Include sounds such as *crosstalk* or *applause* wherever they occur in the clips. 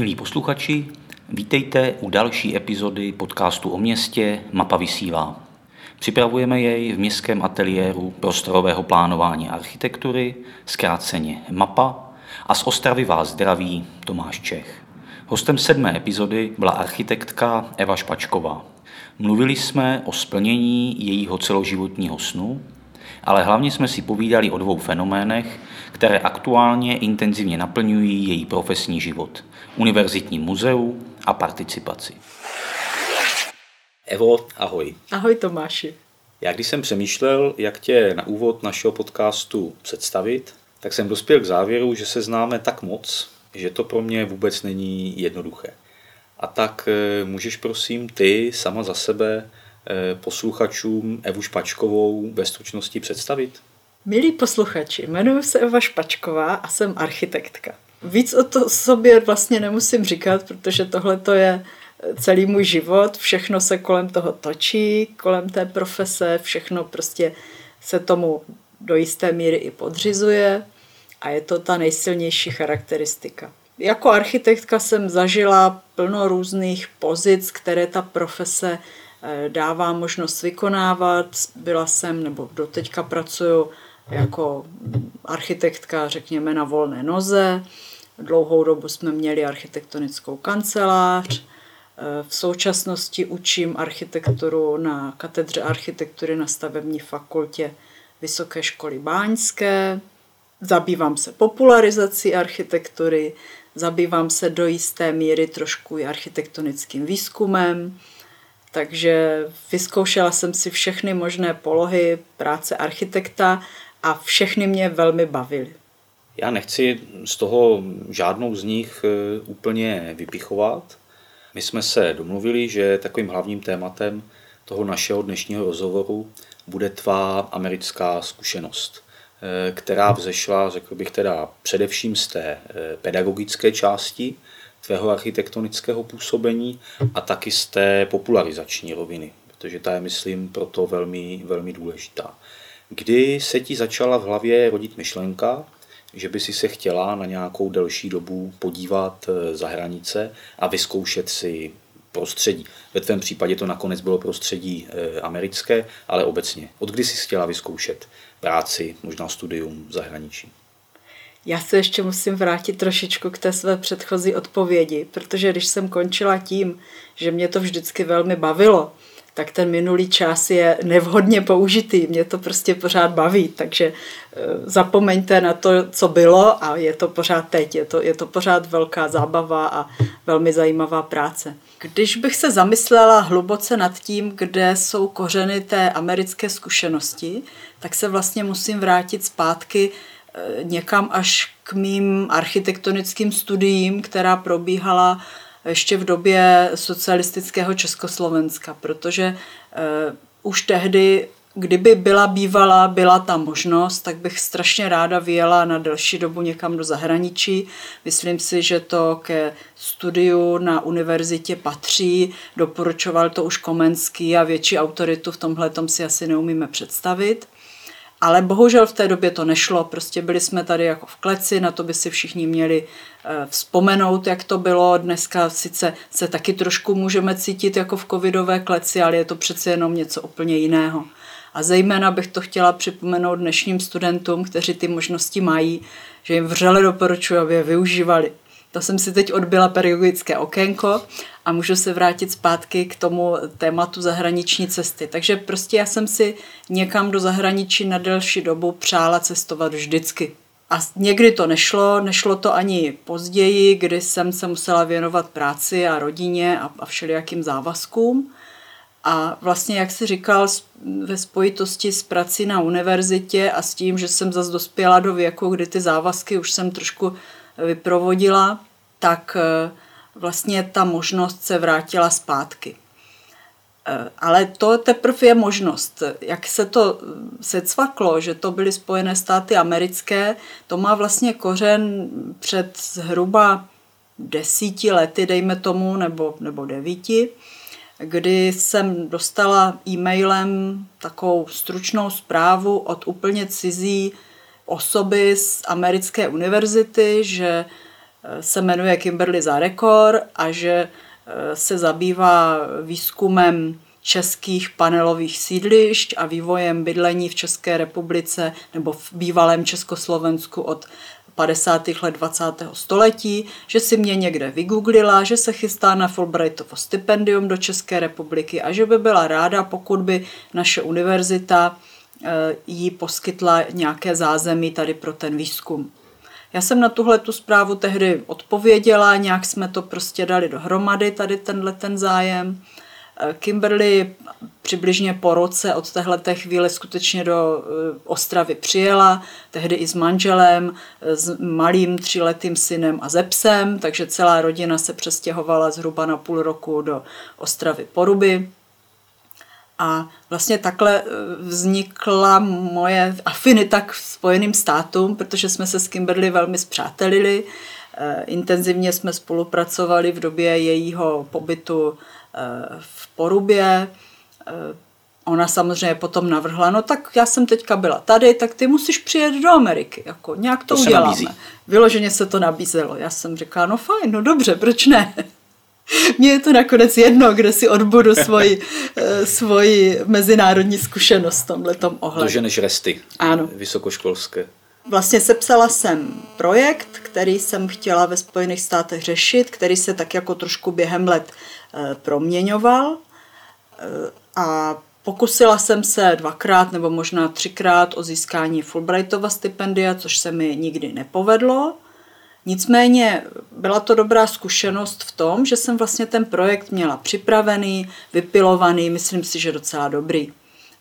Milí posluchači, vítejte u další epizody podcastu o městě Mapa vysílá. Připravujeme jej v městském ateliéru prostorového plánování a architektury, zkráceně MAPA, a z Ostravy vás zdraví Tomáš Čech. Hostem sedmé epizody byla architektka Eva Špačková. Mluvili jsme o splnění jejího celoživotního snu, ale hlavně jsme si povídali o dvou fenoménech, které aktuálně intenzivně naplňují její profesní život. Univerzitní muzeu a participaci. Evo, ahoj. Ahoj Tomáši. Já když jsem přemýšlel, jak tě na úvod našeho podcastu představit, tak jsem dospěl k závěru, že se známe tak moc, že to pro mě vůbec není jednoduché. A tak eh, můžeš prosím ty sama za sebe eh, posluchačům Evu Špačkovou ve stručnosti představit? Milí posluchači, jmenuji se Eva Špačková a jsem architektka. Víc o to sobě vlastně nemusím říkat, protože tohle to je celý můj život, všechno se kolem toho točí, kolem té profese, všechno prostě se tomu do jisté míry i podřizuje a je to ta nejsilnější charakteristika. Jako architektka jsem zažila plno různých pozic, které ta profese eh, dává možnost vykonávat. Byla jsem, nebo doteďka pracuju jako architektka, řekněme, na volné noze. Dlouhou dobu jsme měli architektonickou kancelář. Eh, v současnosti učím architekturu na katedře architektury na stavební fakultě Vysoké školy Báňské. Zabývám se popularizací architektury, zabývám se do jisté míry trošku i architektonickým výzkumem, takže vyzkoušela jsem si všechny možné polohy práce architekta a všechny mě velmi bavily. Já nechci z toho žádnou z nich e, úplně vypichovat. My jsme se domluvili, že takovým hlavním tématem toho našeho dnešního rozhovoru bude tvá americká zkušenost. Eh, která vzešla, řekl bych teda, především z té eh, pedagogické části tvého architektonického působení a taky z té popularizační roviny, protože ta je, myslím, proto velmi, velmi důležitá. Kdy se ti začala v hlavě rodit myšlenka, že by si se chtěla na nějakou delší dobu podívat eh, za hranice a vyzkoušet si prostředí. Ve tvém případě to nakonec bylo prostředí americké, ale obecně. Od kdy jsi chtěla vyzkoušet práci, možná studium v zahraničí. Já se ještě musím vrátit trošičku k té své předchozí odpovědi, protože když jsem končila tím, že mě to vždycky velmi bavilo, tak ten minulý čas je nevhodně použitý. Mě to prostě pořád baví, takže e, zapomeňte na to, co bylo a je to pořád teď. Je to, je to pořád velká zábava a velmi zajímavá práce. Když bych se zamyslela hluboce nad tím, kde jsou kořeny té americké zkušenosti, tak se vlastně musím vrátit zpátky e, někam až k mým architektonickým studiím, která probíhala ještě v době socialistického Československa, protože uh, už tehdy, kdyby byla bývala, byla ta možnost, tak bych strašně ráda vyjela na delší dobu někam do zahraničí. Myslím si, že to ke studiu na univerzitě patří, doporučoval to už Komenský a větší autoritu v tomhle tom si asi neumíme představit. Ale bohužel v té době to nešlo, prostě byli jsme tady jako v kleci, na to by si všichni měli eh, vzpomenout, jak to bylo. Dneska sice se taky trošku můžeme cítit jako v covidové kleci, ale je to přece jenom něco úplně jiného. A zejména bych to chtěla připomenout dnešním studentům, kteří ty možnosti mají, že jim vřele doporučuji, aby je využívali. To jsem si teď odbyla pedagogické okénko a můžu se vrátit zpátky k tomu tématu zahraniční cesty. Takže prostě já jsem si někam do zahraničí na delší dobu přála cestovat vždycky. A někdy to nešlo, nešlo to ani později, kdy jsem se musela věnovat práci a rodině a, a všelijakým závazkům. A vlastně, jak si říkal, ve spojitosti s prací na univerzitě a s tím, že jsem zase dospěla do věku, kdy ty závazky už jsem trošku vyprovodila, tak eh, vlastně ta možnost se vrátila zpátky. Eh, ale to teprve je možnost. Jak se to eh, secvaklo, že to byly Spojené státy americké, to má vlastně kořen před zhruba desíti lety, dejme tomu, nebo, nebo devíti, kdy jsem dostala e-mailem takovou stručnou zprávu od úplně cizí osoby z americké univerzity, že se jmenuje Kimberly Zarekor a že se zabývá výzkumem českých panelových sídlišť a vývojem bydlení v České republice nebo v bývalém Československu od 50. let 20. století, že si mě někde vygooglila, že se chystá na Fulbrightovo stipendium do České republiky a že by byla ráda, pokud by naše univerzita jí poskytla nějaké zázemí tady pro ten výzkum. Já jsem na tuhle tu zprávu tehdy odpověděla, nějak jsme to prostě dali dohromady, tady tenhle ten zájem. Kimberly přibližně po roce od téhle chvíle skutečně do eh, Ostravy přijela, tehdy i s manželem, eh, s malým tříletým synem a ze psem, takže celá rodina se přestěhovala zhruba na půl roku do Ostravy Poruby. A vlastně takhle eh, vznikla moje afinita k Spojeným státům, protože jsme se s Kimberly velmi zpřátelili. Intenzivně jsme spolupracovali v době jejího pobytu v Porubě. Ona samozřejmě potom navrhla, no tak já jsem teďka byla tady, tak ty musíš přijet do Ameriky, jako nějak to, to uděláme. Vyloženě se to nabízelo. Já jsem říkala, no fajn, no dobře, proč ne? Mně je to nakonec jedno, kde si odbudu svoji, *laughs* eh, svoji mezinárodní zkušenost v tomhle ohledu. Doženeš resty ano. vysokoškolské. Vlastně sepsala jsem projekt, který jsem chtěla ve Spojených státech řešit, který se tak jako trošku během let Eh, proměňoval eh, a pokusila jsem se dvakrát nebo možná třikrát o získání Fulbrightova stipendia, což se mi nikdy nepovedlo. Nicméně byla to dobrá zkušenost v tom, že jsem vlastně ten projekt měla připravený, vypilovaný, myslím si, že docela dobrý.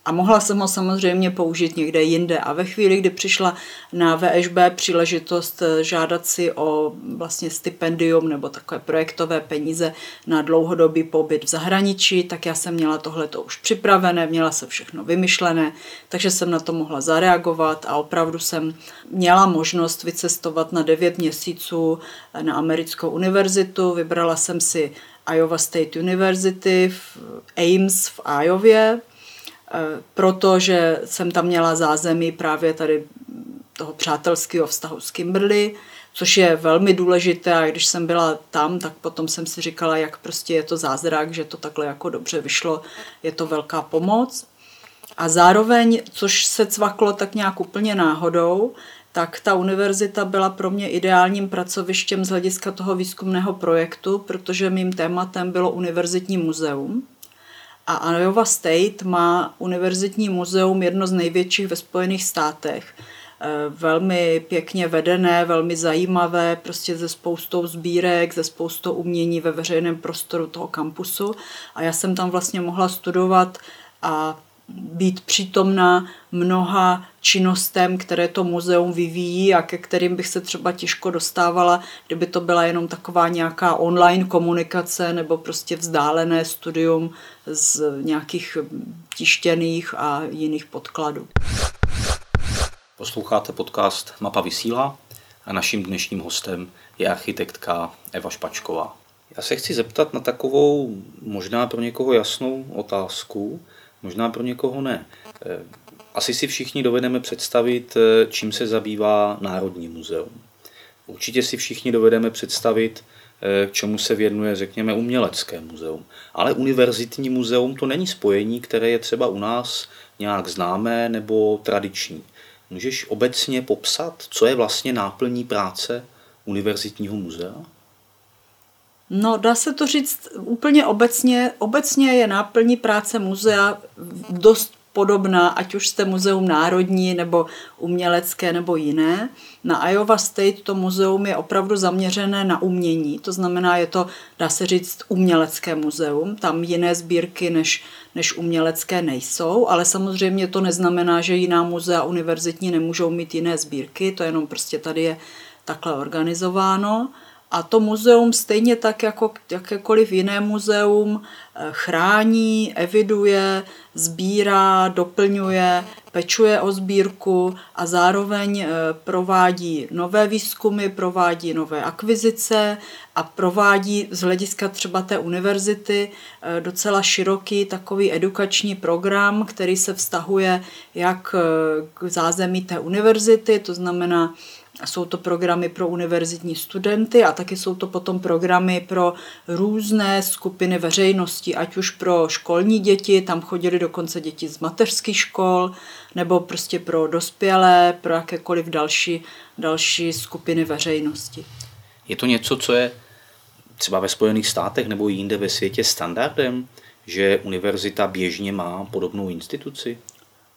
A mohla jsem ho samozřejmě použít někde jinde. A ve chvíli, kdy přišla na VŠB příležitost eh, žádat si o vlastně stipendium nebo takové projektové peníze na dlouhodobý pobyt v zahraničí, tak já jsem měla tohleto už připravené, měla se všechno vymyšlené, takže jsem na to mohla zareagovat a opravdu jsem měla možnost vycestovat na 9 měsíců na americkou univerzitu. Vybrala jsem si Iowa State University v Ames v Iově, Eh, protože jsem tam měla zázemí právě tady toho přátelského vztahu s Kimberly, což je velmi důležité a když jsem byla tam, tak potom jsem si říkala, jak prostě je to zázrak, že to takhle jako dobře vyšlo, je to velká pomoc. A zároveň, což se cvaklo tak nějak úplně náhodou, tak ta univerzita byla pro mě ideálním pracovištěm z hlediska toho výzkumného projektu, protože mým tématem bylo univerzitní muzeum. A Iowa State má univerzitní muzeum, jedno z největších ve Spojených státech. Eh, velmi pěkně vedené, velmi zajímavé, prostě ze spoustou sbírek, ze spoustou umění ve veřejném prostoru toho kampusu. A já jsem tam vlastně mohla studovat a být přítomna mnoha činnostem, které to muzeum vyvíjí a ke kterým bych se třeba těžko dostávala, kdyby to byla jenom taková nějaká online komunikace nebo prostě vzdálené studium z nějakých tištěných a jiných podkladů. Posloucháte podcast Mapa vysílá a naším dnešním hostem je architektka Eva Špačková. Já se chci zeptat na takovou možná pro někoho jasnou otázku, možná pro někoho ne. Eh, asi si všichni dovedeme představit, eh, čím se zabývá Národní muzeum. Určitě si všichni dovedeme představit, eh, k čemu se věnuje, řekněme, umělecké muzeum. Ale univerzitní muzeum to není spojení, které je třeba u nás nějak známé nebo tradiční. Můžeš obecně popsat, co je vlastně náplní práce univerzitního muzea? No, dá se to říct úplně obecně. Obecně je náplní práce muzea dost podobná, ať už jste muzeum národní nebo umělecké nebo jiné. Na Iowa State to muzeum je opravdu zaměřené na umění, to znamená, je to, dá se říct, umělecké muzeum. Tam jiné sbírky než, než umělecké nejsou, ale samozřejmě to neznamená, že jiná muzea univerzitní nemůžou mít jiné sbírky, to jenom prostě tady je takhle organizováno. A to muzeum stejně tak jako jakékoliv jiné muzeum eh, chrání, eviduje, sbírá, doplňuje, pečuje o sbírku a zároveň eh, provádí nové výzkumy, provádí nové akvizice a provádí z hlediska třeba té univerzity eh, docela široký takový edukační program, který se vztahuje jak k zázemí té univerzity, to znamená jsou to programy pro univerzitní studenty a taky jsou to potom programy pro různé skupiny veřejnosti, ať už pro školní děti, tam chodili dokonce děti z mateřských škol, nebo prostě pro dospělé, pro jakékoliv další, další skupiny veřejnosti. Je to něco, co je třeba ve Spojených státech nebo jinde ve světě standardem, že univerzita běžně má podobnou instituci?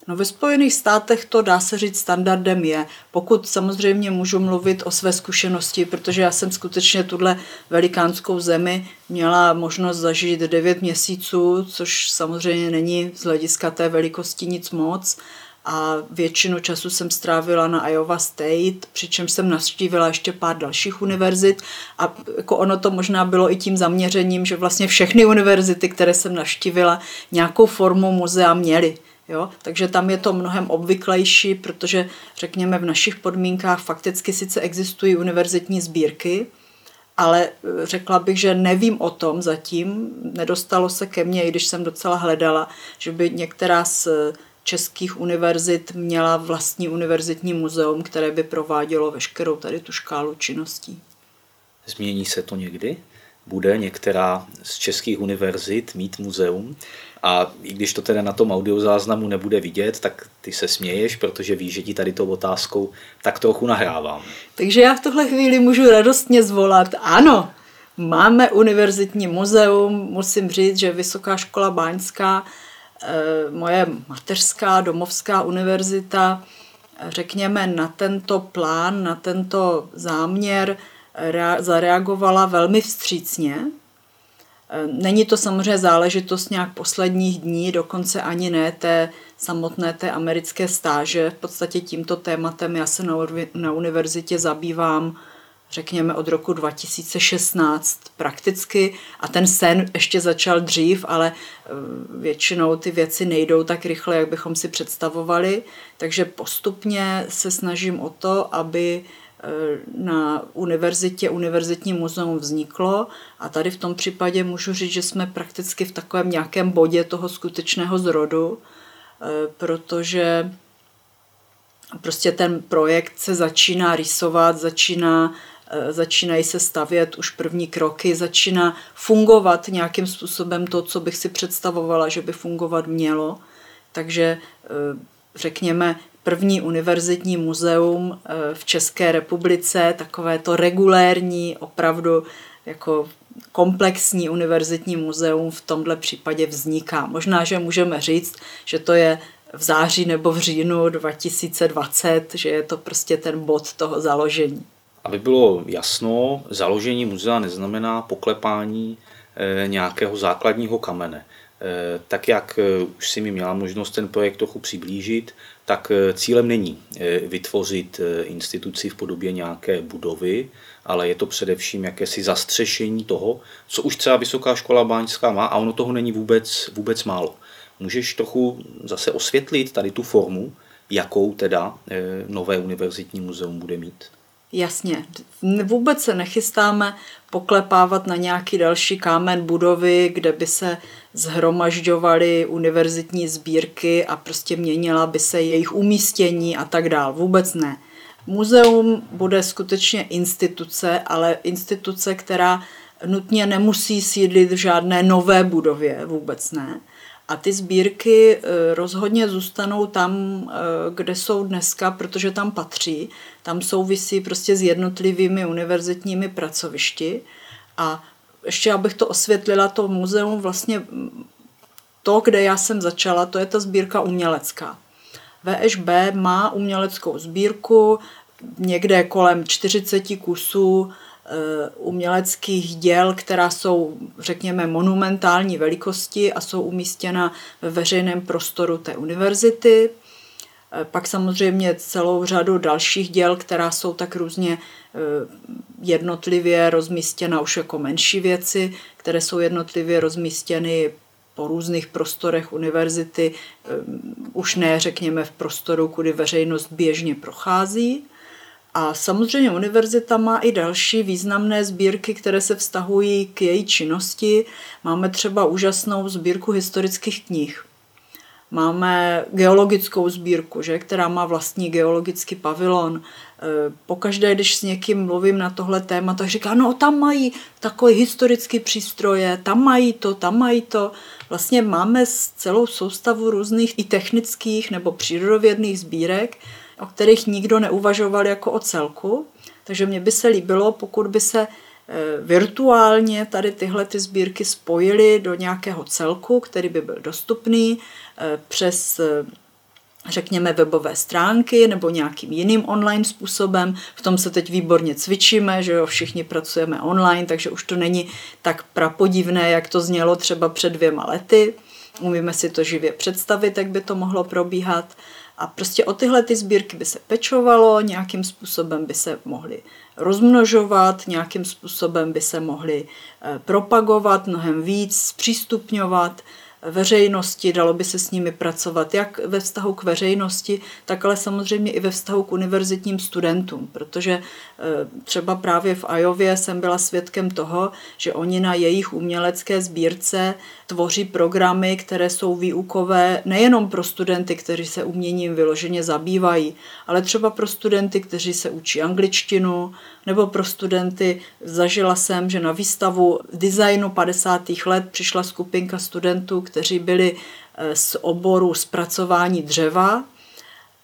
No ve Spojených státech to dá se říct standardem je. Pokud samozřejmě můžu mluvit o své zkušenosti, protože já jsem skutečně tuhle velikánskou zemi měla možnost zažít 9 měsíců, což samozřejmě není z hlediska té velikosti nic moc. A většinu času jsem strávila na Iowa State, přičemž jsem navštívila ještě pár dalších univerzit a jako ono to možná bylo i tím zaměřením, že vlastně všechny univerzity, které jsem navštívila, nějakou formu muzea měly. Jo? Takže tam je to mnohem obvyklejší, protože řekněme v našich podmínkách fakticky sice existují univerzitní sbírky, ale eh, řekla bych, že nevím o tom zatím, nedostalo se ke mně, i když jsem docela hledala, že by některá z českých univerzit měla vlastní univerzitní muzeum, které by provádělo veškerou tady tu škálu činností. Změní se to někdy? Bude některá z českých univerzit mít muzeum? A i když to teda na tom audiozáznamu nebude vidět, tak ty se směješ, protože víš, že ti tady tou otázkou tak trochu nahrávám. Takže já v tuhle chvíli můžu radostně zvolat, ano, máme univerzitní muzeum, musím říct, že Vysoká škola Báňská, eh, moje mateřská domovská univerzita, řekněme, na tento plán, na tento záměr zareagovala velmi vstřícně, Není to samozřejmě záležitost nějak posledních dní, dokonce ani ne té samotné té americké stáže. V podstatě tímto tématem já se na univerzitě zabývám řekněme od roku 2016 prakticky a ten sen ještě začal dřív, ale eh, většinou ty věci nejdou tak rychle, jak bychom si představovali, takže postupně se snažím o to, aby na univerzitě univerzitní muzeum vzniklo a tady v tom případě můžu říct, že jsme prakticky v takovém nějakém bodě toho skutečného zrodu, eh, protože prostě ten projekt se začíná rýsovat, začíná, eh, začínají se stavět už první kroky, začíná fungovat nějakým způsobem to, co bych si představovala, že by fungovat mělo. Takže řekněme, první univerzitní muzeum eh, v České republice, takové to regulérní, opravdu jako komplexní univerzitní muzeum v tomhle případě vzniká. Možná, že můžeme říct, že to je v září nebo v říjnu 2020, že je to prostě ten bod toho založení. Aby bylo jasno, založení muzea neznamená poklepání eh, nějakého základního kamene. Eh, tak jak už si mi měla možnost ten projekt trochu přiblížit, tak eh, cílem není eh, vytvořit eh, instituci v podobě nějaké budovy, ale je to především jakési zastřešení toho, co už třeba Vysoká škola báňská má a ono toho není vůbec, vůbec málo. Můžeš trochu zase osvětlit tady tu formu, jakou teda nové univerzitní muzeum bude mít? Jasně, vůbec se nechystáme poklepávat na nějaký další kámen budovy, kde by se zhromažďovaly univerzitní sbírky a prostě měnila by se jejich umístění a tak dál. Vůbec ne. Muzeum bude skutečně instituce, ale instituce, která nutně nemusí sídlit v žádné nové budově, vůbec ne. A ty sbírky eh, rozhodně zůstanou tam, eh, kde jsou dneska, protože tam patří. Tam souvisí prostě s jednotlivými univerzitními pracovišti. A ještě abych to osvětlila, to muzeum vlastně to, kde já jsem začala, to je ta sbírka umělecká. VŠB má uměleckou sbírku, někde kolem 40 kusů Eh, uměleckých děl, která jsou, řekněme, monumentální velikosti a jsou umístěna ve veřejném prostoru té univerzity. Eh, pak samozřejmě celou řadu dalších děl, která jsou tak různě jednotlivě rozmístěna už jako menší věci, které jsou jednotlivě rozmístěny po různých prostorech univerzity, už ne, řekněme, v prostoru, kudy veřejnost běžně prochází. A samozřejmě univerzita má i další významné sbírky, které se vztahují k její činnosti. Máme třeba úžasnou sbírku historických knih. Máme geologickou sbírku, že, která má vlastní geologický pavilon. E, pokaždé, když s někým mluvím na tohle téma, tak říká, no tam mají takové historické přístroje, tam mají to, tam mají to. Vlastně máme celou soustavu různých i technických nebo přírodovědných sbírek, o kterých nikdo neuvažoval jako o celku. Takže mně by se líbilo, pokud by se Eh, virtuálně tady tyhle ty sbírky spojily do nějakého celku, který by byl dostupný přes eh, řekněme webové stránky nebo nějakým jiným online způsobem. V tom se teď výborně cvičíme, že jo, všichni pracujeme online, takže už to není tak prapodivné, jak to znělo třeba před dvěma lety. Umíme si to živě představit, jak by to mohlo probíhat. A prostě o tyhle ty sbírky by se pečovalo, nějakým způsobem by se mohly rozmnožovat, nějakým způsobem by se mohly eh, propagovat mnohem víc, zpřístupňovat veřejnosti, dalo by se s nimi pracovat jak ve vztahu k veřejnosti, tak ale samozřejmě i ve vztahu k univerzitním studentům, protože e, třeba právě v Ajově jsem byla svědkem toho, že oni na jejich umělecké sbírce tvoří programy, které jsou výukové nejenom pro studenty, kteří se uměním vyloženě zabývají, ale třeba pro studenty, kteří se učí angličtinu, nebo pro studenty. Zažila jsem, že na výstavu designu 50. let přišla skupinka studentů, kteří byli eh, z oboru zpracování dřeva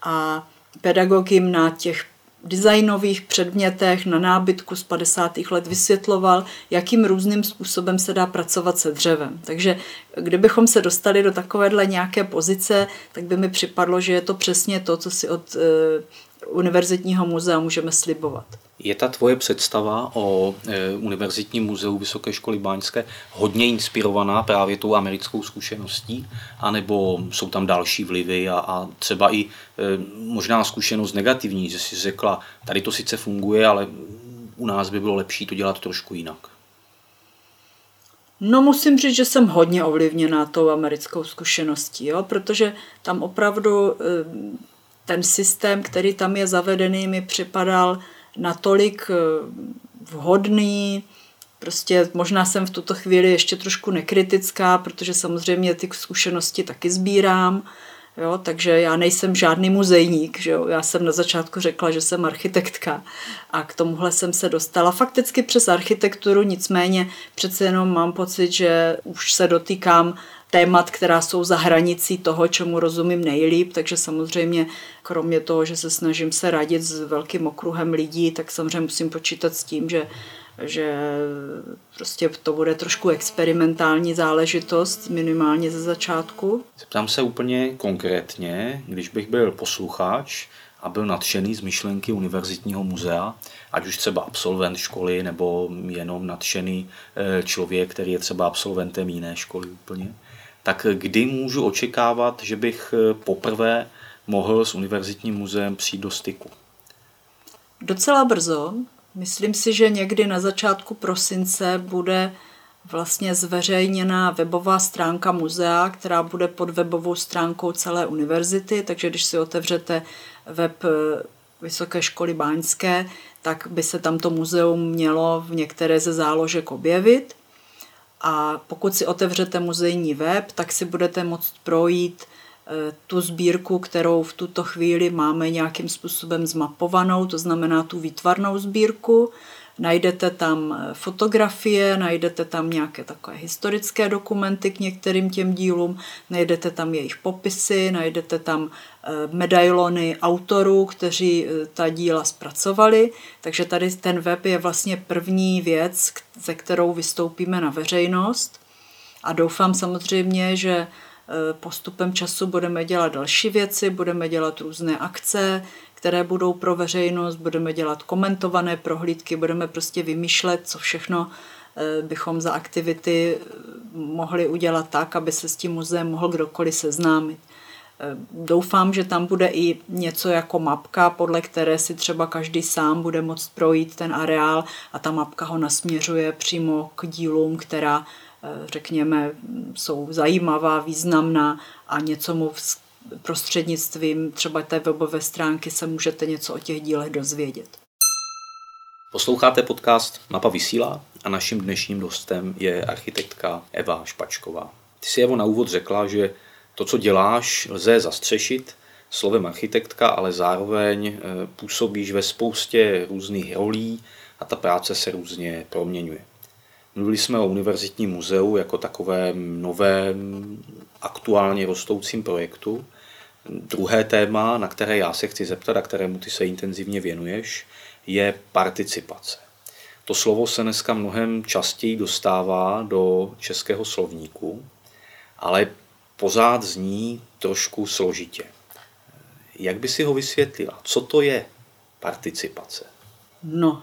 a pedagog jim na těch designových předmětech na nábytku z 50. let vysvětloval, jakým různým způsobem se dá pracovat se dřevem. Takže kdybychom se dostali do takovéhle nějaké pozice, tak by mi připadlo, že je to přesně to, co si od eh, univerzitního muzea můžeme slibovat. Je ta tvoje představa o e, Univerzitním muzeu Vysoké školy báňské hodně inspirovaná právě tou americkou zkušeností, anebo jsou tam další vlivy a, a třeba i e, možná zkušenost negativní, že si řekla, tady to sice funguje, ale u nás by bylo lepší to dělat trošku jinak. No musím říct, že jsem hodně ovlivněná tou americkou zkušeností, jo? protože tam opravdu e, ten systém, který tam je zavedený, mi připadal natolik eh, vhodný, Prostě možná jsem v tuto chvíli ještě trošku nekritická, protože samozřejmě ty zkušenosti taky sbírám, jo, takže já nejsem žádný muzejník, že jo. Já jsem na začátku řekla, že jsem architektka a k tomuhle jsem se dostala fakticky přes architekturu, nicméně přece jenom mám pocit, že už se dotýkám témat, která jsou za hranicí toho, čemu rozumím nejlíp, takže samozřejmě kromě toho, že se snažím se radit s velkým okruhem lidí, tak samozřejmě musím počítat s tím, že že prostě to bude trošku experimentální záležitost, minimálně ze začátku. Zeptám se úplně konkrétně, když bych byl posluchač a byl nadšený z myšlenky Univerzitního muzea, ať už třeba absolvent školy nebo jenom nadšený eh, člověk, který je třeba absolventem jiné školy úplně, tak kdy můžu očekávat, že bych eh, poprvé mohl s Univerzitním muzeem přijít do styku? Docela brzo. Myslím si, že někdy na začátku prosince bude vlastně zveřejněna webová stránka muzea, která bude pod webovou stránkou celé univerzity, takže když si otevřete web eh, Vysoké školy báňské, tak by se tam to muzeum mělo v některé ze záložek objevit. A pokud si otevřete muzejní web, tak si budete moct projít eh, tu sbírku, kterou v tuto chvíli máme nějakým způsobem zmapovanou, to znamená tu výtvarnou sbírku. Najdete tam eh, fotografie, najdete tam nějaké takové historické dokumenty k některým těm dílům, najdete tam jejich popisy, najdete tam eh, medailony autorů, kteří eh, ta díla zpracovali. Takže tady ten web je vlastně první věc, ze kterou vystoupíme na veřejnost. A doufám samozřejmě, že postupem času budeme dělat další věci, budeme dělat různé akce, které budou pro veřejnost, budeme dělat komentované prohlídky, budeme prostě vymýšlet, co všechno eh, bychom za aktivity eh, mohli udělat tak, aby se s tím muzeem mohl kdokoliv seznámit. Eh, doufám, že tam bude i něco jako mapka, podle které si třeba každý sám bude moct projít ten areál a ta mapka ho nasměřuje přímo k dílům, která, řekněme, jsou zajímavá, významná a něco mu prostřednictvím třeba té webové stránky se můžete něco o těch dílech dozvědět. Posloucháte podcast Mapa vysílá a naším dnešním hostem je architektka Eva Špačková. Ty si Evo na úvod řekla, že To, co děláš, lze zastřešit slovem architektka, ale zároveň eh, působíš ve spoustě různých rolí a ta práce se různě proměňuje. Mluvili jsme o univerzitním muzeu jako takovém novém, aktuálně rostoucím projektu. Druhé téma, na které já se chci zeptat a kterému ty se intenzivně věnuješ, je participace. To slovo se dneska mnohem častěji dostává do českého slovníku, ale pořád zní trošku složitě. Jak by si ho vysvětlila? Co to je participace? No,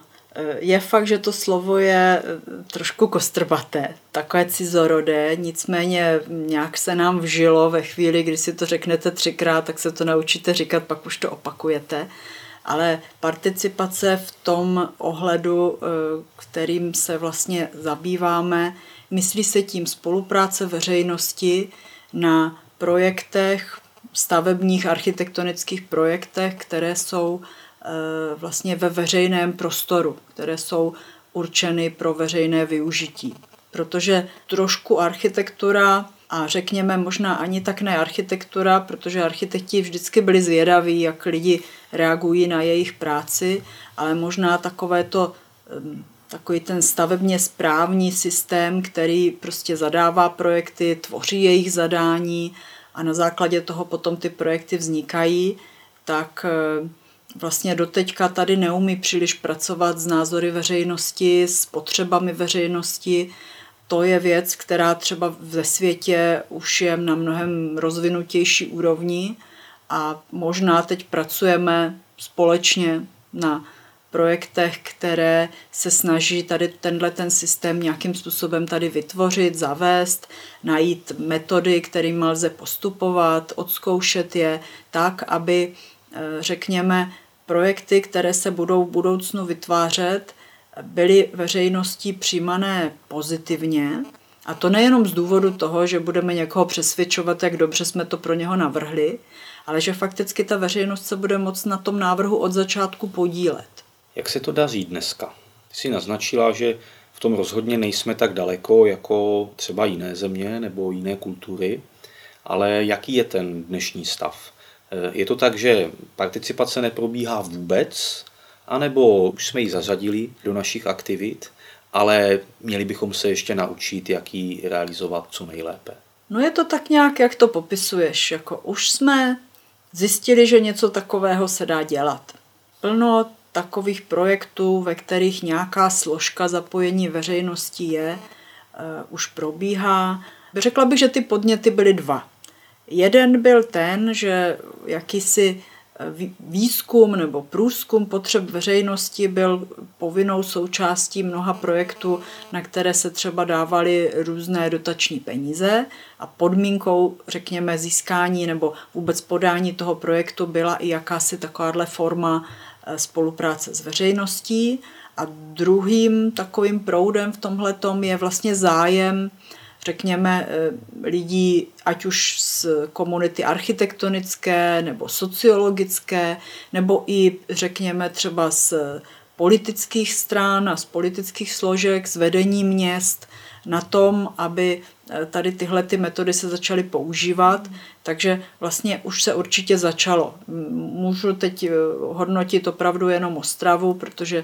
je fakt, že to slovo je eh, trošku kostrbaté, takové cizorodé, nicméně nějak se nám vžilo ve chvíli, kdy si to řeknete třikrát, tak se to naučíte říkat, pak už to opakujete. Ale participace v tom ohledu, eh, kterým se vlastně zabýváme, myslí se tím spolupráce veřejnosti na projektech, stavebních architektonických projektech, které jsou Eh, vlastně ve veřejném prostoru, které jsou určeny pro veřejné využití. Protože trošku architektura a řekněme možná ani tak ne architektura, protože architekti vždycky byli zvědaví, jak lidi reagují na jejich práci, ale možná takové to takový ten stavebně správní systém, který prostě zadává projekty, tvoří jejich zadání a na základě toho potom ty projekty vznikají, tak eh, vlastně doteďka tady neumí příliš pracovat s názory veřejnosti, s potřebami veřejnosti. To je věc, která třeba ve světě už je na mnohem rozvinutější úrovni a možná teď pracujeme společně na projektech, které se snaží tady tenhle ten systém nějakým způsobem tady vytvořit, zavést, najít metody, kterými lze postupovat, odzkoušet je tak, aby eh, řekněme, projekty, které se budou v budoucnu vytvářet, byly veřejností přijímané pozitivně. A to nejenom z důvodu toho, že budeme někoho přesvědčovat, jak dobře jsme to pro něho navrhli, ale že fakticky ta veřejnost se bude moct na tom návrhu od začátku podílet. Jak se to daří dneska? Ty jsi naznačila, že v tom rozhodně nejsme tak daleko jako třeba jiné země nebo jiné kultury, ale jaký je ten dnešní stav? Eh, je to tak, že participace neprobíhá vůbec, anebo už jsme ji zařadili do našich aktivit, ale měli bychom se ještě naučit, jak ji realizovat co nejlépe. No je to tak nějak, jak to popisuješ. Jako už jsme zjistili, že něco takového se dá dělat. Plno takových projektů, ve kterých nějaká složka zapojení veřejnosti je, uh, už probíhá. Řekla bych, že ty podněty byly dva. Jeden byl ten, že jakýsi eh, výzkum nebo průzkum potřeb veřejnosti byl povinnou součástí mnoha projektů, na které se třeba dávaly různé dotační peníze a podmínkou, řekněme, získání nebo vůbec podání toho projektu byla i jakási takováhle forma eh, spolupráce s veřejností. A druhým takovým proudem v tomhle je vlastně zájem řekněme, eh, lidí, ať už z komunity architektonické nebo sociologické, nebo i, řekněme, třeba z politických stran a z politických složek, z vedení měst, na tom, aby eh, tady tyhle ty metody se začaly používat, takže vlastně už se určitě začalo. Můžu teď eh, hodnotit opravdu jenom Ostravu, protože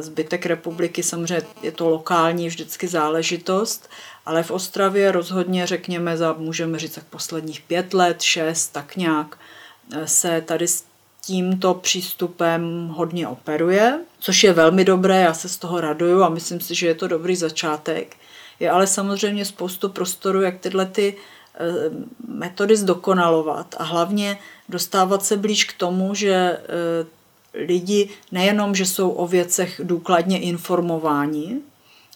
zbytek republiky samozřejmě je to lokální vždycky záležitost, ale v Ostravě rozhodně, řekněme, za, můžeme říct, tak posledních pět let, šest, tak nějak eh, se tady s tímto přístupem hodně operuje, což je velmi dobré, já se z toho raduju a myslím si, že je to dobrý začátek. Je ale samozřejmě spoustu prostoru, jak tyhle ty eh, metody zdokonalovat a hlavně dostávat se blíž k tomu, že eh, lidi nejenom, že jsou o věcech důkladně informováni,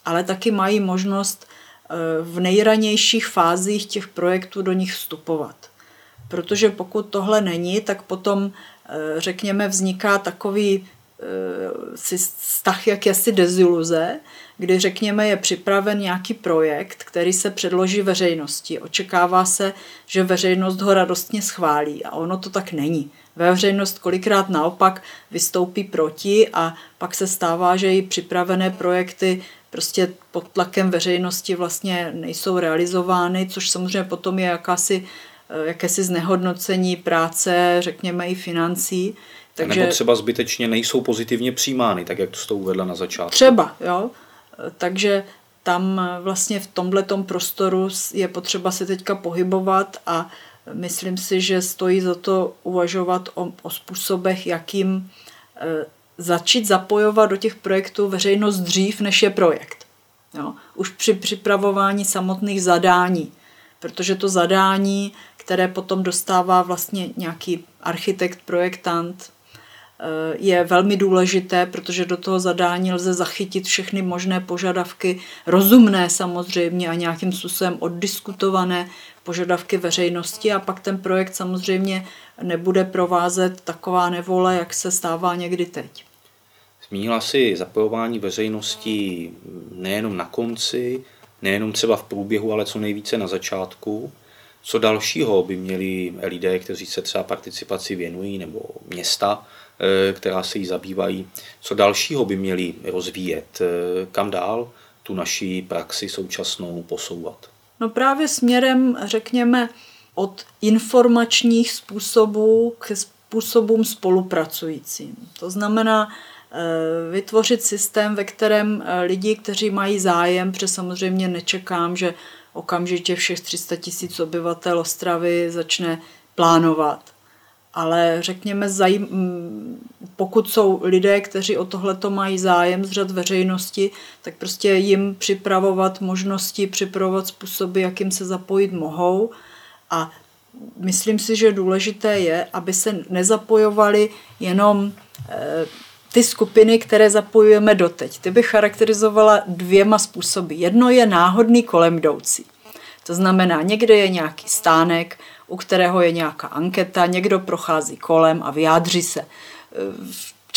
ale taky mají možnost v nejranějších fázích těch projektů do nich vstupovat. Protože pokud tohle není, tak potom, eh, řekněme, vzniká takový eh, vztah jakési deziluze, kdy řekněme je připraven nějaký projekt, který se předloží veřejnosti. Očekává se, že veřejnost ho radostně schválí a ono to tak není. Veřejnost kolikrát naopak vystoupí proti a pak se stává, že i připravené projekty prostě pod tlakem veřejnosti vlastně nejsou realizovány, což samozřejmě potom je jakási jakési znehodnocení práce, řekněme i financí. Takže, nebo třeba zbytečně nejsou pozitivně přijímány, tak jak to jste uvedla na začátku. Třeba, jo. Takže tam vlastně v tomhletom prostoru je potřeba se teďka pohybovat a myslím si, že stojí za to uvažovat o, o způsobech, jakým začít zapojovat do těch projektů veřejnost dřív, než je projekt. Jo? Už při připravování samotných zadání, protože to zadání, které potom dostává vlastně nějaký architekt, projektant, Eh, je velmi důležité, protože do toho zadání lze zachytit všechny možné požadavky, rozumné samozřejmě a nějakým způsobem oddiskutované požadavky veřejnosti a pak ten projekt samozřejmě nebude provázet taková nevole, jak se stává někdy teď. Zmínila si zapojování veřejnosti nejenom na konci, nejenom třeba v průběhu, ale co nejvíce na začátku. Co dalšího by měli lidé, kteří se třeba participaci věnují, nebo města, Eh, která se jí zabývají. Co dalšího by měli rozvíjet? Eh, kam dál tu naší praxi současnou posouvat? No právě směrem, řekněme, od informačních způsobů k způsobům spolupracujícím. To znamená vytvořit systém, ve kterém lidi, kteří mají zájem, protože samozřejmě nečekám, že okamžitě všech 300 tisíc obyvatel Ostravy začne plánovat ale řekněme, zajím, pokud jsou lidé, kteří o tohleto mají zájem z řad veřejnosti, tak prostě jim připravovat možnosti, připravovat způsoby, jakým se zapojit mohou. A myslím si, že důležité je, aby se nezapojovali jenom eh, ty skupiny, které zapojujeme doteď. Ty bych charakterizovala dvěma způsoby. Jedno je náhodný kolem jdoucí. To znamená, někde je nějaký stánek, u kterého je nějaká anketa, někdo prochází kolem a vyjádří se.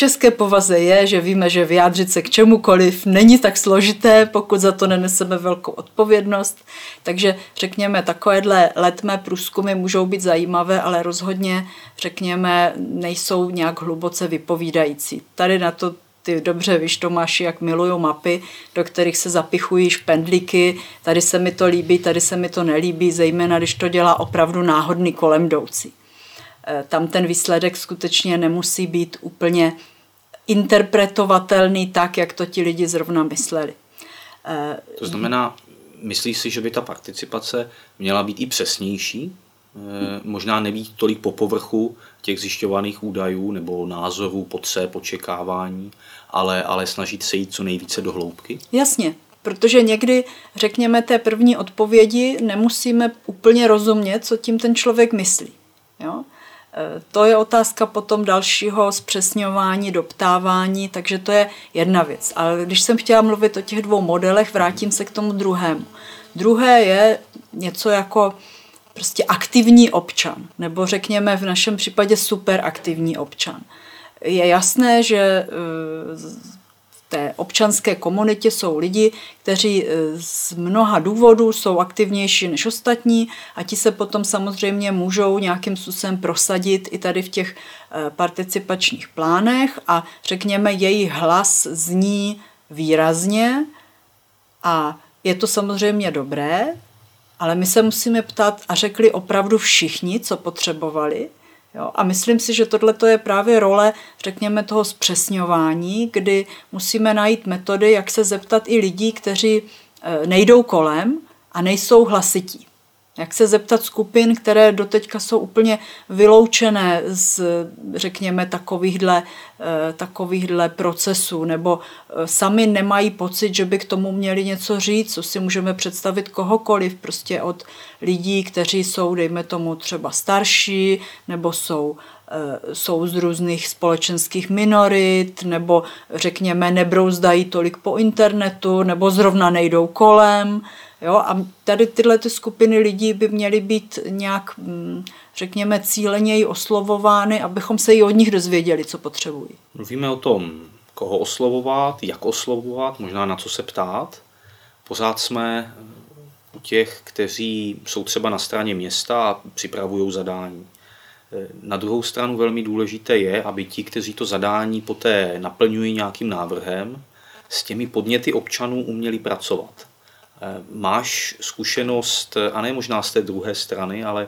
České povaze je, že víme, že vyjádřit se k čemukoliv není tak složité, pokud za to neneseme velkou odpovědnost. Takže řekněme, takovéhle letmé průzkumy můžou být zajímavé, ale rozhodně, řekněme, nejsou nějak hluboce vypovídající. Tady na to ty dobře víš, Tomáši, jak miluju mapy, do kterých se zapichují špendlíky, tady se mi to líbí, tady se mi to nelíbí, zejména když to dělá opravdu náhodný kolem jdoucí. E, tam ten výsledek skutečně nemusí být úplně interpretovatelný tak, jak to ti lidi zrovna mysleli. E, to znamená, myslíš si, že by ta participace měla být i přesnější? E, možná nebýt tolik po povrchu těch zjišťovaných údajů nebo názorů, potřeb, očekávání, ale, ale snažit se jít co nejvíce do hloubky? Jasně, protože někdy, řekněme, té první odpovědi nemusíme úplně rozumět, co tím ten člověk myslí. Jo? To je otázka potom dalšího zpřesňování, doptávání, takže to je jedna věc. Ale když jsem chtěla mluvit o těch dvou modelech, vrátím se k tomu druhému. Druhé je něco jako prostě aktivní občan, nebo řekněme v našem případě superaktivní občan. Je jasné, že eh, té občanské komunitě jsou lidi, kteří eh, z mnoha důvodů jsou aktivnější než ostatní a ti se potom samozřejmě můžou nějakým způsobem prosadit i tady v těch eh, participačních plánech a řekněme, jejich hlas zní výrazně a je to samozřejmě dobré, ale my se musíme ptát a řekli opravdu všichni, co potřebovali. Jo? A myslím si, že tohle je právě role, řekněme, toho zpřesňování, kdy musíme najít metody, jak se zeptat i lidí, kteří eh, nejdou kolem a nejsou hlasití. Jak se zeptat skupin, které doteďka jsou úplně vyloučené z, řekněme, takovýchhle, eh, takovýchhle procesů, nebo eh, sami nemají pocit, že by k tomu měli něco říct, co si můžeme představit kohokoliv, prostě od lidí, kteří jsou, dejme tomu, třeba starší, nebo jsou eh, jsou z různých společenských minorit, nebo řekněme nebrouzdají tolik po internetu, nebo zrovna nejdou kolem. Jo? A tady tyhle ty skupiny lidí by měly být nějak, mm, řekněme, cíleněji oslovovány, abychom se i od nich dozvěděli, co potřebují. Mluvíme o tom, koho oslovovat, jak oslovovat, možná na co se ptát. Pořád jsme u těch, kteří jsou třeba na straně města a připravují zadání. Na druhou stranu velmi důležité je, aby ti, kteří to zadání poté naplňují nějakým návrhem, s těmi podněty občanů uměli pracovat Máš zkušenost, a ne možná z té druhé strany, ale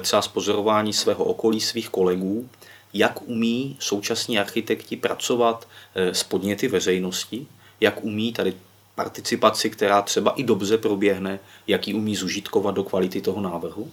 třeba z pozorování svého okolí, svých kolegů, jak umí současní architekti pracovat s podněty veřejnosti, jak umí tady participaci, která třeba i dobře proběhne, jak ji umí zužitkovat do kvality toho návrhu?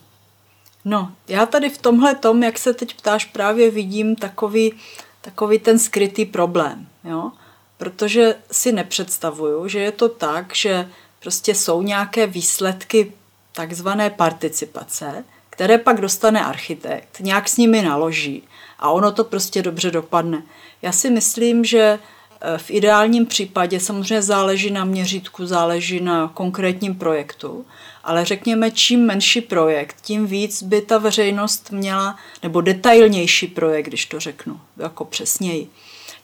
No, já tady v tomhle tom, jak se teď ptáš, právě vidím takový, takový ten skrytý problém, jo? protože si nepředstavuju, že je to tak, že prostě jsou nějaké výsledky takzvané participace, které pak dostane architekt, nějak s nimi naloží a ono to prostě dobře dopadne. Já si myslím, že Eh, v ideálním případě samozřejmě záleží na měřítku, záleží na konkrétním projektu, ale řekněme, čím menší projekt, tím víc by ta veřejnost měla, nebo detailnější projekt, když to řeknu, jako přesněji,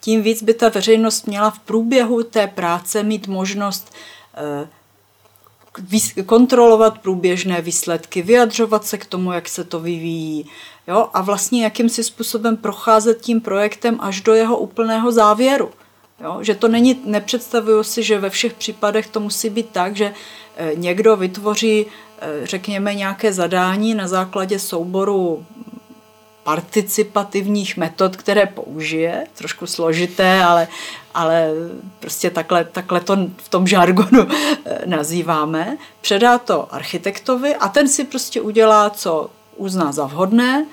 tím víc by ta veřejnost měla v průběhu té práce mít možnost eh, kontrolovat průběžné výsledky, vyjadřovat se k tomu, jak se to vyvíjí, jo? a vlastně jakýmsi způsobem procházet tím projektem až do jeho úplného závěru. Jo? Že to není, nepředstavuju si, že ve všech případech to musí být tak, že eh, někdo vytvoří, eh, řekněme, nějaké zadání na základě souboru participativních metod, které použije, trošku složité, ale, ale prostě takhle, takhle to v tom žargonu eh, nazýváme, předá to architektovi a ten si prostě udělá, co uzná za vhodné,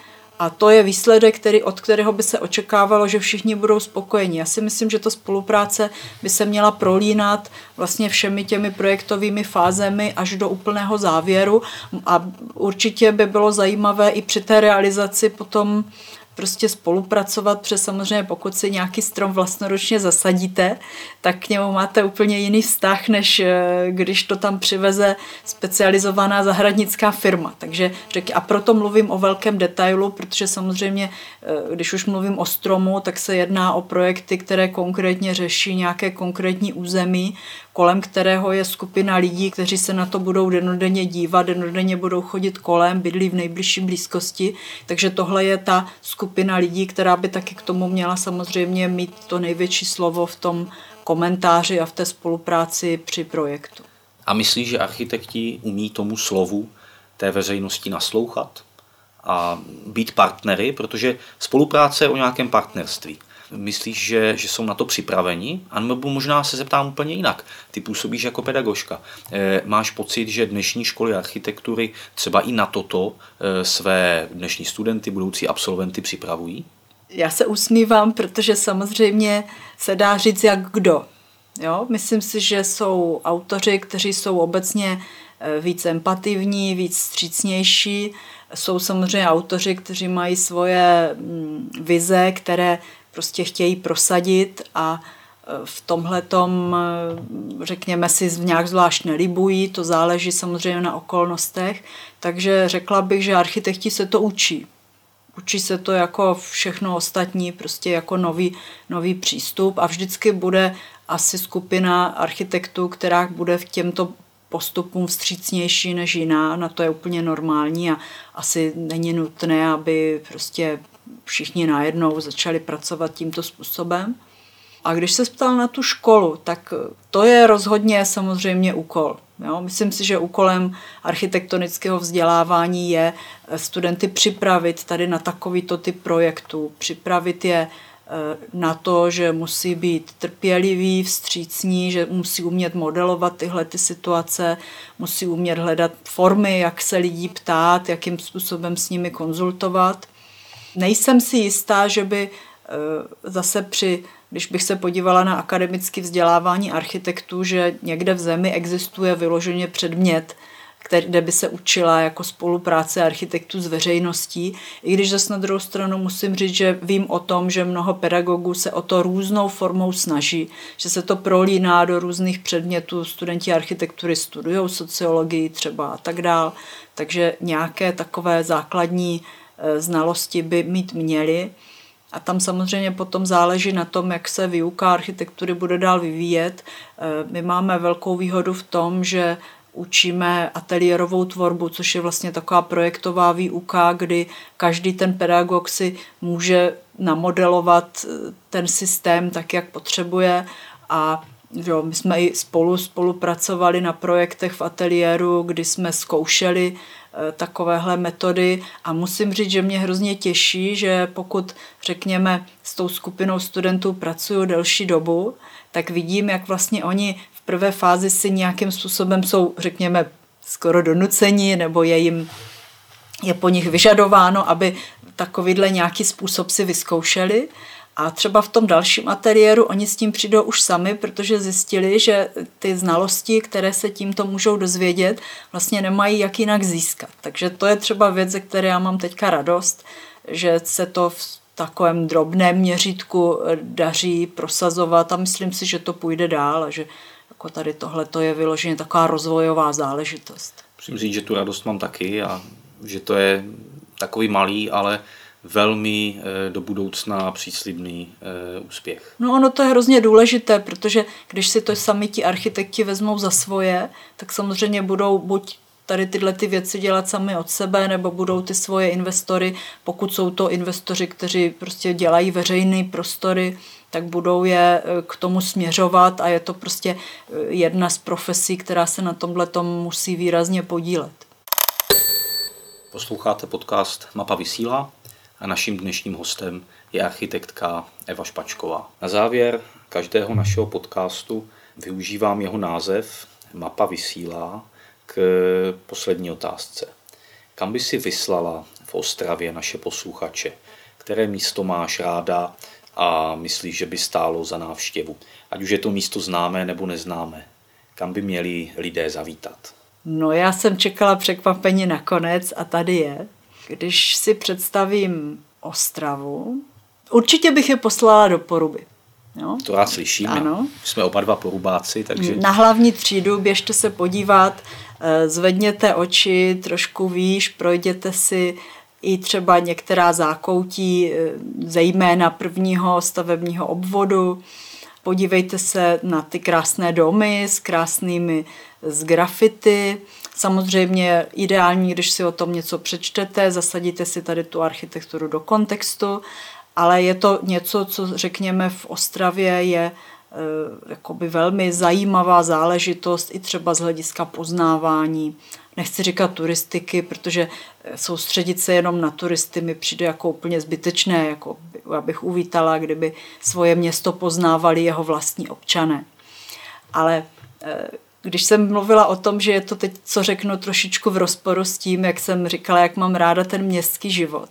a to je výsledek, který, od kterého by se očekávalo, že všichni budou spokojeni. Já si myslím, že ta spolupráce by se měla prolínat vlastně všemi těmi projektovými fázemi až do úplného závěru. A určitě by bylo zajímavé i při té realizaci potom prostě spolupracovat, protože samozřejmě pokud si nějaký strom vlastnoročně zasadíte, tak k němu máte úplně jiný vztah, než eh, když to tam přiveze specializovaná zahradnická firma. Takže řek, a proto mluvím o velkém detailu, protože samozřejmě, eh, když už mluvím o stromu, tak se jedná o projekty, které konkrétně řeší nějaké konkrétní území, kolem kterého je skupina lidí, kteří se na to budou denodenně dívat, denodenně budou chodit kolem, bydlí v nejbližší blízkosti. Takže tohle je ta skupina lidí, která by taky k tomu měla samozřejmě mít to největší slovo v tom komentáři a v té spolupráci při projektu. A myslíš, že architekti umí tomu slovu té veřejnosti naslouchat a být partnery, protože spolupráce je o nějakém partnerství. Myslíš, že, že jsou na to připraveni? A nebo možná se zeptám úplně jinak. Ty působíš jako pedagožka. E, máš pocit, že dnešní školy architektury třeba i na toto e, své dnešní studenty, budoucí absolventy připravují? Já se usmívám, protože samozřejmě se dá říct jak kdo. Jo? Myslím si, že jsou autoři, kteří jsou obecně eh, víc empativní, víc střícnější. Jsou samozřejmě autoři, kteří mají svoje mm, vize, které prostě chtějí prosadit a e, v tomhle tom, e, řekněme si, nějak zvlášť nelibují, to záleží samozřejmě na okolnostech, takže řekla bych, že architekti se to učí. Učí se to jako všechno ostatní, prostě jako nový, nový přístup a vždycky bude asi skupina architektů, která bude v těmto postupům vstřícnější než jiná, na to je úplně normální a asi není nutné, aby prostě všichni najednou začali pracovat tímto způsobem. A když se ptal na tu školu, tak to je rozhodně samozřejmě úkol. Jo? Myslím si, že úkolem architektonického vzdělávání je studenty připravit tady na takovýto typ projektů, připravit je eh, na to, že musí být trpěliví, vstřícní, že musí umět modelovat tyhle ty situace, musí umět hledat formy, jak se lidí ptát, jakým způsobem s nimi konzultovat. Nejsem si jistá, že by eh, zase při, když bych se podívala na akademické vzdělávání architektů, že někde v zemi existuje vyloženě předmět, kde by se učila jako spolupráce architektů s veřejností. I když zase na druhou stranu musím říct, že vím o tom, že mnoho pedagogů se o to různou formou snaží, že se to prolíná do různých předmětů. Studenti architektury studují sociologii třeba a tak dál. Takže nějaké takové základní znalosti by mít měli. A tam samozřejmě potom záleží na tom, jak se výuka architektury bude dál vyvíjet. Eh, my máme velkou výhodu v tom, že učíme ateliérovou tvorbu, což je vlastně taková projektová výuka, kdy každý ten pedagog si může namodelovat eh, ten systém tak, jak potřebuje a Jo, my jsme i spolu spolupracovali na projektech v ateliéru, kdy jsme zkoušeli eh, takovéhle metody. A musím říct, že mě hrozně těší, že pokud řekněme s tou skupinou studentů pracuju delší dobu, tak vidím, jak vlastně oni v prvé fázi si nějakým způsobem jsou, řekněme, skoro donuceni nebo je jim je po nich vyžadováno, aby takovýhle nějaký způsob si vyzkoušeli a třeba v tom dalším ateliéru oni s tím přijdou už sami, protože zjistili, že ty znalosti, které se tímto můžou dozvědět, vlastně nemají jak jinak získat. Takže to je třeba věc, ze které já mám teďka radost, že se to v takovém drobném měřítku daří prosazovat a myslím si, že to půjde dál a že jako tady tohle to je vyloženě taková rozvojová záležitost. Musím říct, že tu radost mám taky a že to je takový malý, ale velmi eh, do budoucna příslibný eh, úspěch. No ono to je hrozně důležité, protože když si to sami ti architekti vezmou za svoje, tak samozřejmě budou buď tady tyhle ty věci dělat sami od sebe, nebo budou ty svoje investory, pokud jsou to investoři, kteří prostě dělají veřejné prostory, tak budou je eh, k tomu směřovat a je to prostě jedna z profesí, která se na tomhle musí výrazně podílet. Posloucháte podcast Mapa vysílá a naším dnešním hostem je architektka Eva Špačková. Na závěr každého našeho podcastu využívám jeho název Mapa vysílá k poslední otázce. Kam by si vyslala v Ostravě naše posluchače? Které místo máš ráda a myslíš, že by stálo za návštěvu? Ať už je to místo známé nebo neznámé. Kam by měli lidé zavítat? No já jsem čekala překvapení nakonec a tady je. Když si představím Ostravu, určitě bych je poslala do Poruby. Jo? To já slyším. Ano. Jsme oba dva porubáci, takže... Na hlavní třídu běžte se podívat, eh, zvedněte oči trošku výš, projděte si i třeba některá zákoutí, eh, zejména prvního stavebního obvodu. Podívejte se na ty krásné domy s krásnými z grafity. Samozřejmě ideální, když si o tom něco přečtete, zasadíte si tady tu architekturu do kontextu, ale je to něco, co řekněme v Ostravě je eh, jakoby velmi zajímavá záležitost i třeba z hlediska poznávání. Nechci říkat turistiky, protože eh, soustředit se jenom na turisty mi přijde jako úplně zbytečné, jako abych uvítala, kdyby svoje město poznávali jeho vlastní občané. Ale eh, když jsem mluvila o tom, že je to teď, co řeknu, trošičku v rozporu s tím, jak jsem říkala, jak mám ráda ten městský život,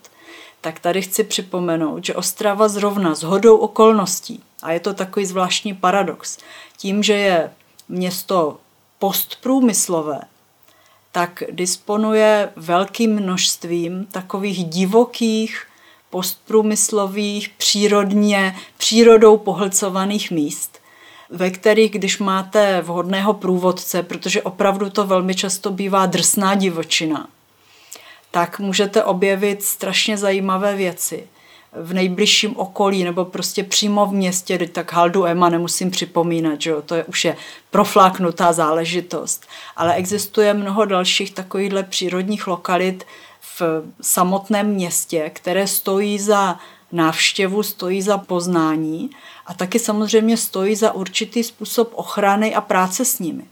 tak tady chci připomenout, že Ostrava zrovna s hodou okolností, a je to takový zvláštní paradox, tím, že je město postprůmyslové, tak disponuje velkým množstvím takových divokých, postprůmyslových, přírodně, přírodou pohlcovaných míst, ve kterých, když máte vhodného průvodce, protože opravdu to velmi často bývá drsná divočina, tak můžete objevit strašně zajímavé věci v nejbližším okolí nebo prostě přímo v městě, tak Haldu Ema nemusím připomínat, že jo, to je už je profláknutá záležitost. Ale existuje mnoho dalších takovýchhle přírodních lokalit v samotném městě, které stojí za návštěvu, stojí za poznání a taky samozřejmě stojí za určitý způsob ochrany a práce s nimi.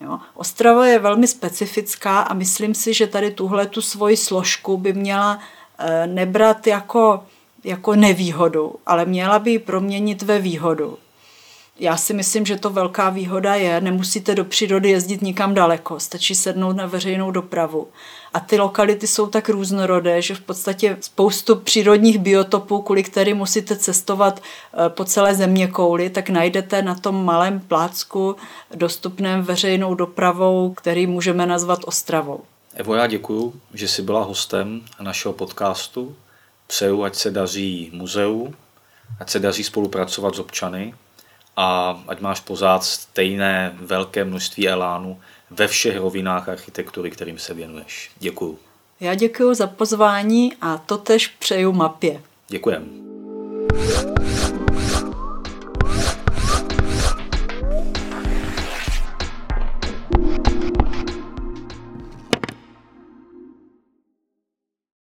Jo. Ostrava je velmi specifická a myslím si, že tady tuhle tu svoji složku by měla e, nebrat jako, jako nevýhodu, ale měla by ji proměnit ve výhodu. Já si myslím, že to velká výhoda je, nemusíte do přírody jezdit nikam daleko, stačí sednout na veřejnou dopravu. A ty lokality jsou tak různorodé, že v podstatě spoustu přírodních biotopů, kvůli kterým musíte cestovat eh, po celé země kouli, tak najdete na tom malém plácku dostupném veřejnou dopravou, který můžeme nazvat Ostravou. Evo, já děkuju, že jsi byla hostem našeho podcastu. Přeju, ať se daří muzeu, ať se daří spolupracovat s občany a ať máš pořád stejné velké množství elánu ve všech rovinách architektury, kterým se věnuješ. Děkuju. Já děkuji za pozvání a totež přeju mapě. Děkujem.